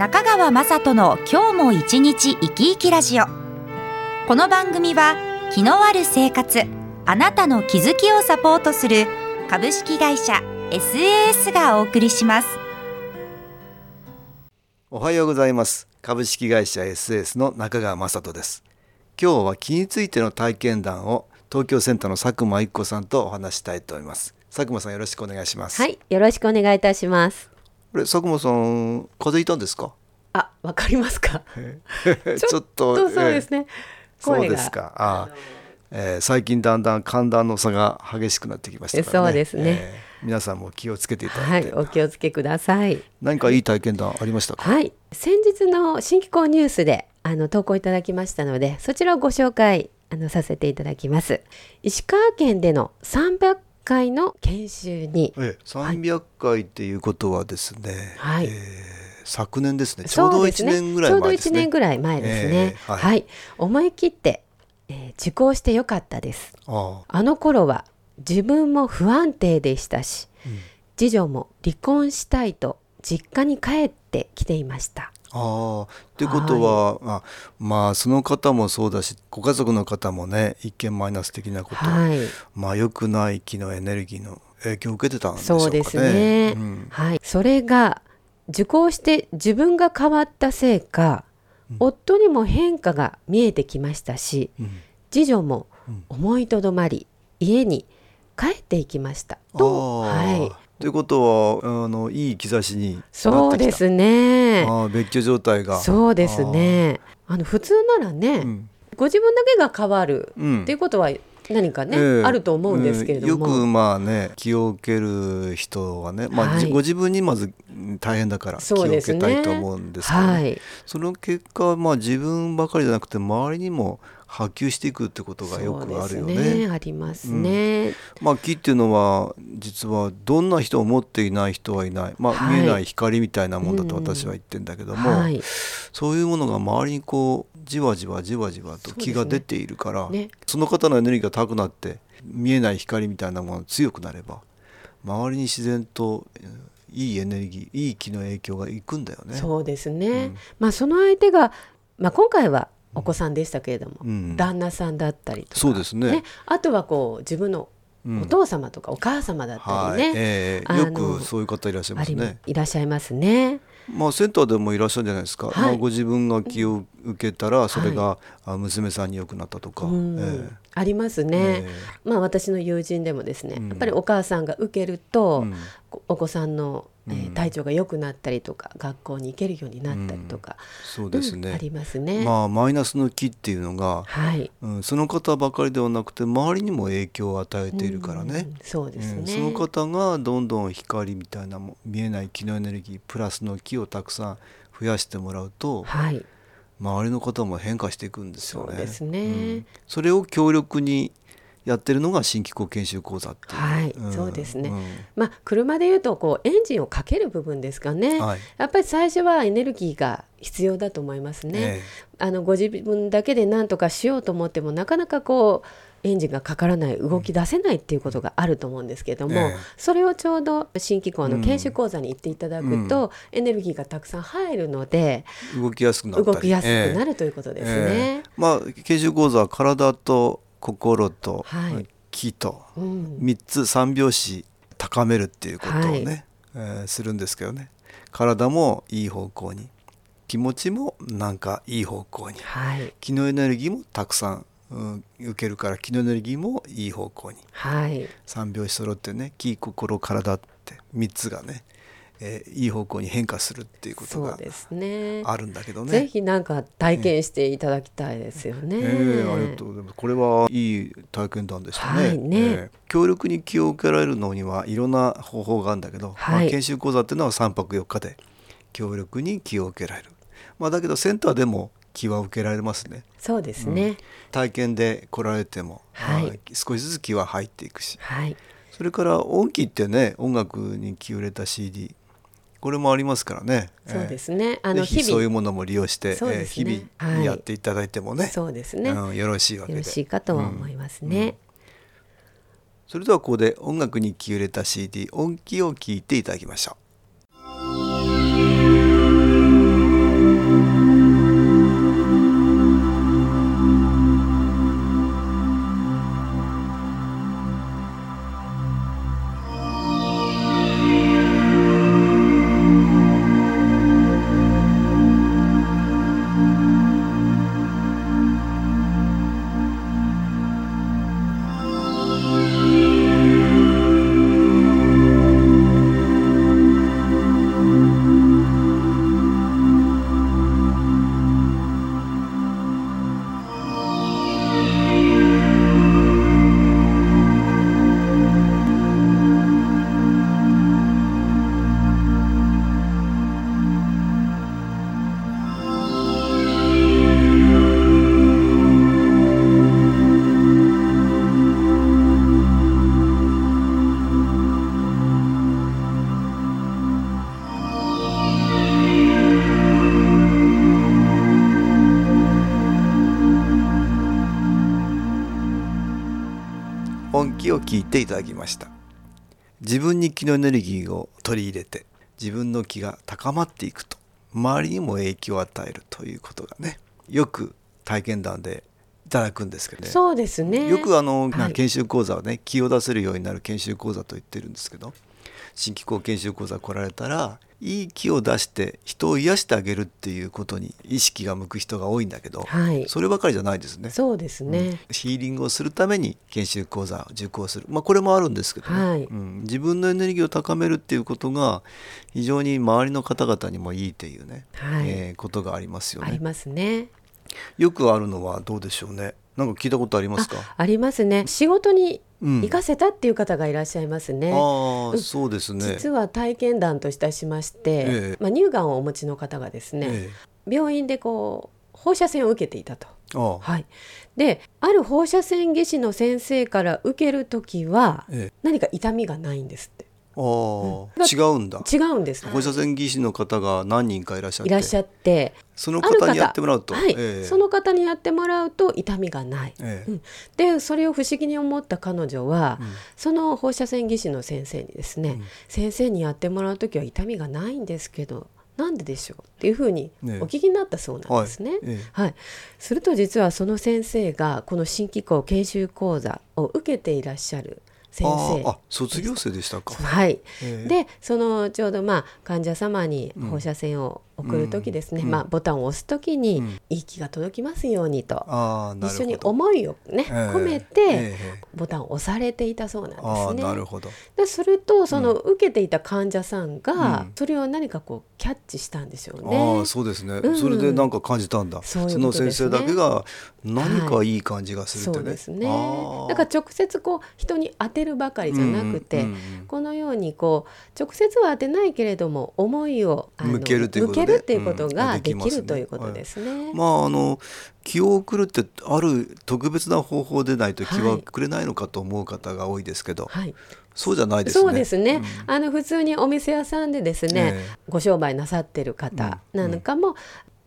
中川雅人の今日も一日生き生きラジオ。この番組は気のある生活あなたの気づきをサポートする株式会社 SAS がお送りします。おはようございます。株式会社 SAS の中川雅人です。今日は気についての体験談を東京センターの佐久間一子さんとお話したいと思います。佐久間さんよろしくお願いします。はい、よろしくお願いいたします。これ佐久間さん風邪ひいたんですか？あ、わかりますか？ちょっとそうですね。そうですか。あえー最近だんだん寒暖の差が激しくなってきましたからね。そうですね。えー皆さんも気をつけていただいて、はい、お気をつけください。何かいい体験談ありましたか、はい、先日の新機構ニュースであの投稿いただきましたので、そちらをご紹介あのさせていただきます。石川県での300回の研修に、ええ、300回っていうことはですね、はい。えー昨年ですね。ちょうど1そうですね年ぐらいちょうど1前ですね年ぐらい前ですね。ええはい。はい、思い切って、えー受講してよかったです。ああ。の頃は自分も不安定でしたし、次女も離婚したいと実家に帰ってきていました。ああ。あってことは、あまあその方もそうだしご家族の方もね一見マイナス的なこと、はい、まあ良くない気のエネルギーの影響を受けてたんでしょうかね。そうですね。うん。はい、それが受講して自分が変わったせいか、夫にも変化が見えてきましたし、うん。次女もうん。思いとどまり家に帰っていきました。と、はい、ということはあのいい兆しにそうですね。ああ別居状態が。そうですね。あの普通ならね、うん。ご自分だけが変わるうん。っていうことは何かね、ええ。あると思うんですけれども、うんよくまあね気を受ける人はね、まあはい。じご自分にまずうん大変だから気を受けたいと思うんですけどね、はい、その結果まあ自分ばかりじゃなくて周りにも波及していくってことがよくあるよそうですね。ありますね。まあ気っていうのは実はどんな人を持っていない人はいない、まあ、はい見えない光みたいなもんだと私は言ってんだけども、はい、そういうものが周りにこうじわじわじわじわと気が出ているからそ,、ねの方のエネルギーが高くなって見えない光みたいなものが強くなれば周りに自然とえーいいエネルギーいい気の影響がいくんだよね。そうですね。うんまあその相手が、まあ今回はお子さんでしたけれども、うん。旦那さんだったりとか、そうですね。あとはこう自分のうん。お父様とかお母様だったはい、りね、ええ。あのよくそういう方いらっしゃいますね。いらっしゃいますね。まあセンターでもいらっしゃるんじゃないですか。はい。まあご自分が気を受けたらそれが、あ娘さんに良くなったとか、うん。えありますえね。えまあ私の友人でもですね、うん。やっぱりお母さんが受けると、お子さんの、えーうん体調が良くなったりとか学校に行けるようになったりとか、そうですね。うんありますね。まあマイナスの気っていうのが、はい。うん、その方ばかりではなくて周りにも影響を与えているからねうん。そうですね。うんその方がどんどん光みたいなも見えない気のエネルギープラスの気をたくさん増やしてもらうとはい。周りの方も変化していくんですよね。そうですねんそれを強力にやってるのが新機構研修講座っていう。はいんそうですね。ん。まあ車でいうとこうエンジンをかける部分ですかね。はい。やっぱり最初はエネルギーが必要だと思いますね。えあのご自分だけで何とかしようと思ってもなかなかこうエンジンがかからない動き出せないっていうことがあると思うんですけども、ええ。それをちょうど新機構の研修講座に行っていただくと、エネルギーがたくさん入るのでえ動きやすくなったり。動きやすくなる、るということですえねえ。まあ研修講座は体と心とはい。気とうん。3つ三拍子高めるっていうことをね、えーするんですけどね。体もいい方向に気持ちもなんかいい方向にはい。気のエネルギーもたくさん、うん、受けるから気のエネルギーもいい方向に。はい。三拍子揃ってね気心体って3つがね、えーいい方向に変化するっていうことがそうですね。あるんだけどね。ぜひなんか体験していただきたいですよね。ええありがとうございます。これはいい体験談でしたね。はいねええ強力に気を受けられるのにはいろんな方法があるんだけど、はいまあ、研修講座っていうのは3泊4日で強力に気を受けられる。まあ、だけどセンターでも気は受けられますねそうですね、体験で来られても、はいまあ少しずつ気は入っていくしはいそれから音機ってね音楽に気を入れた CD これもありますからね。そうですね、ああの日々。そういうものも利用して、ねえー日々はい。やっていただいてもね、そうですね、ようん、よろしいわけで。ろしいかとは思いますね、それではここで音楽に気を入れた CD 音機を聴いていただきましょう音機を聴いていただきました。自分に気のエネルギーを取り入れて自分の気が高まっていくと周りにも影響を与えるということがねよく体験談でいただくんですけどね。そうですね。よくあの、はい。研修講座をね気を出せるようになる研修講座と言ってるんですけど新機構研修講座来られたらいい気を出して人を癒してあげるっていうことに意識が向く人が多いんだけど、はい。そればかりじゃないですね。そうですね、ヒーリングをするために研修講座を受講する、まあ、これもあるんですけどね、はい。うん、自分のエネルギーを高めるっていうことが非常に周りの方々にもいいっていうね、はい。えーことがありますよね。ありますねよくあるのはどうでしょうね。なんか聞いたことありますか？ありますね。仕事にうん。生かせたっていう方がいらっしゃいますね、ああ、そうですね。実は体験談といたしまして、ええ。まあ、乳がんをお持ちの方がですね、え病院でこう放射線を受けていたと。えああ、はい、である放射線技師の先生から受ける時はええ。何か痛みがないんですってああ、違うんだ。違うんです。放射線技師の方が何人かいらっしゃって、いらっしゃって。その方にやってもらうと、はい。ええ。その方にやってもらうと痛みがない、ええ。うん。でそれを不思議に思った彼女は、うん。その放射線技師の先生にですね、うん。先生にやってもらう時は痛みがないんですけどなんででしょうっていうふうにねお聞きになったそうなんですね。はい。ええ。はい、すると実はその先生がこの新機構研修講座を受けていらっしゃる先生。あ卒業生でしたか。はい、ええ。でそのちょうどまあ患者様に放射線を送る時ですね、うん。まあ、ボタンを押す時に、うん。いい気が届きますようにと。一緒に思いをね、ええ。込めて、ええ。ボタンを押されていたそうなんですね。なるほど。でするとその受けていた患者さんが、うん。それを何かこうキャッチしたんでしょうね。ああ、そうですね、うん。それでなんか感じたんだ。その先生だけが何かい。い感じがするってね。そうですね。だから直接こう人に当てるばかりじゃなくて、このようにこう直接は当てないけれども思いを向けるということるっていうことうんができるということですね。まああの気を送るってある特別な方法でないと気ははいくれないのかと思う方が多いですけど、はい、そうじゃないですね。そうですね、うん。あの普通にお店屋さんでですね、ええ。ご商売なさってる方なんかも、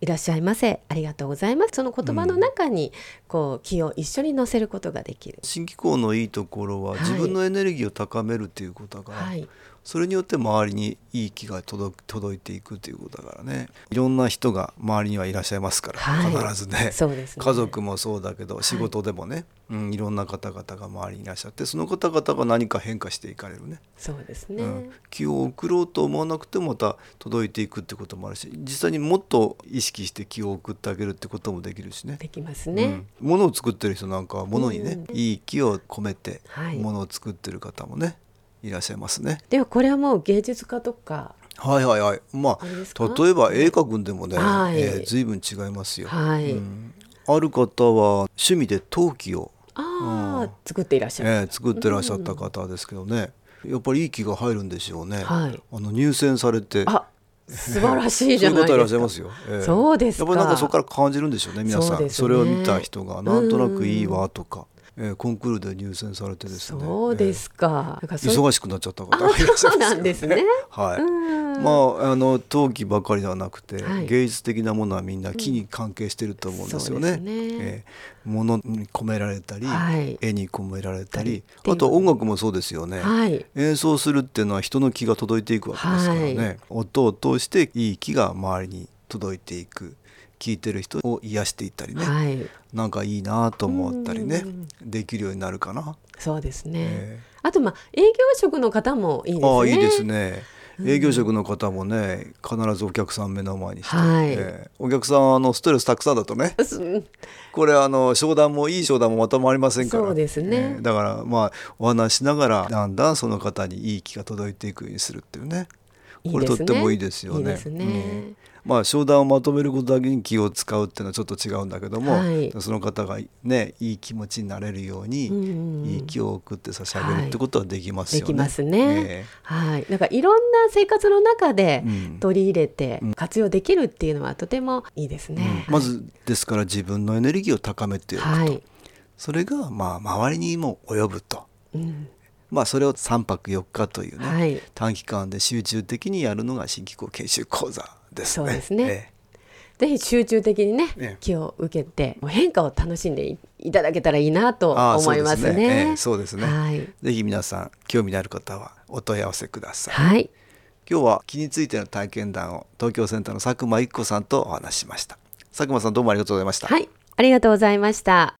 いらっしゃいませ。ありがとうございます。その言葉の中にこう気を一緒に乗せることができる、新機構のいいところははい。自分のエネルギーを高めるっていうことだから、はいそれによって周りにいい気が届く届いていくということだからね。いろんな人が周りにはいらっしゃいますから、はい。必ずねね。家族もそうだけど仕事でもね、いうん、いろんな方々が周りにいらっしゃってその方々が何か変化していかれるね。そうですね、うん、気を送ろうと思わなくてもまた届いていくってこともあるし実際にもっと意識して気を送ってあげるってこともできるしね。できますね、うん、物を作ってる人なんかは物にね、うん。いい気を込めてはい。物を作ってる方もねいらっしゃいますね。ではこれはもう芸術家とかはいはいはい。まあ例えば絵描くんでもね、はい。えー、随分違いますよ。はい、うん。ある方は趣味で陶器を、ああ、うん。作っていらっしゃる、えー作ってらっしゃった方ですけどね、やっぱりいい気が入るんでしょうね。はい。あの入選されて。あ素晴らしいじゃないですか。しゃいますよ。ええそうですか。やっぱりなんかそこから感じるんでしょうね皆さん。そ,、ね。れを見た人がなんとなくいいわとか、えーコンクールで入選されてですね。そうですか、えー忙しくなっちゃった方そうなんですね。はい、うん。まああの陶器ばかりではなくて、はい。芸術的なものはみんな木に関係してると思うんですよね。そうですね。えー物に込められたり、はい。絵に込められたりあと音楽もそうですよね。はい。演奏するっていうのは人の気が届いていくわけですからね、はい。音を通していい気が周りに届いていく聴いてる人を癒していったりね、はい。なんかいいなと思ったりねうんできるようになるかな。そうですね、えあとまあ営業職の方もいいですね。ああいいですね。うん。営業職の方もね必ずお客さん目の前にして、はい。えーお客さんあのストレスたくさんだとね。すこれあの商談もいい商談もまとまりませんから。そうですね。えーだからまあお話ししながらだんだんその方にいい気が届いていくようにするっていうねこれとってもいいですよね。いいですね。うん。まあ商談をまとめることだけに気を使うっていうのはちょっと違うんだけども、はい。その方がねいい気持ちになれるように、うんうんいい気を送って差し上げるってことはできますよね。できますね。えはい。なんかいろんな生活の中でうん。取り入れてうん活用できるっていうのはとてもいいですね、うん。まずですから自分のエネルギーを高めておくと、はい、それがまあ周りにも及ぶと。うんまあそれを3泊4日というね、はい短期間で集中的にやるのが新機構研修講座ですね。そうですねえぜひ集中的にね、ええ気を受けて変化を楽しんでいいただけたらいいなと思いますね。そうですねええそうですねはい、ぜひ皆さん興味のある方はお問い合わせください。はい、今日は気についての体験談を東京センターの佐久間一子さんとお話ししました。佐久間さんどうもありがとうございました。はい、ありがとうございました。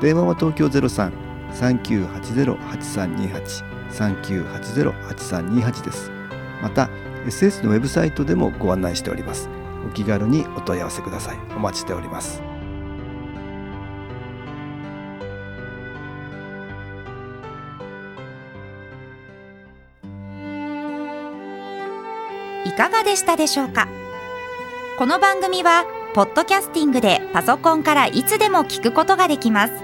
電話は東京03-3980-8328 3980-8328です。また SS のウェブサイトでもご案内しております。お気軽にお問い合わせください。お待ちしております。いかがでしたでしょうか？この番組はポッドキャスティングでパソコンからいつでも聞くことができます。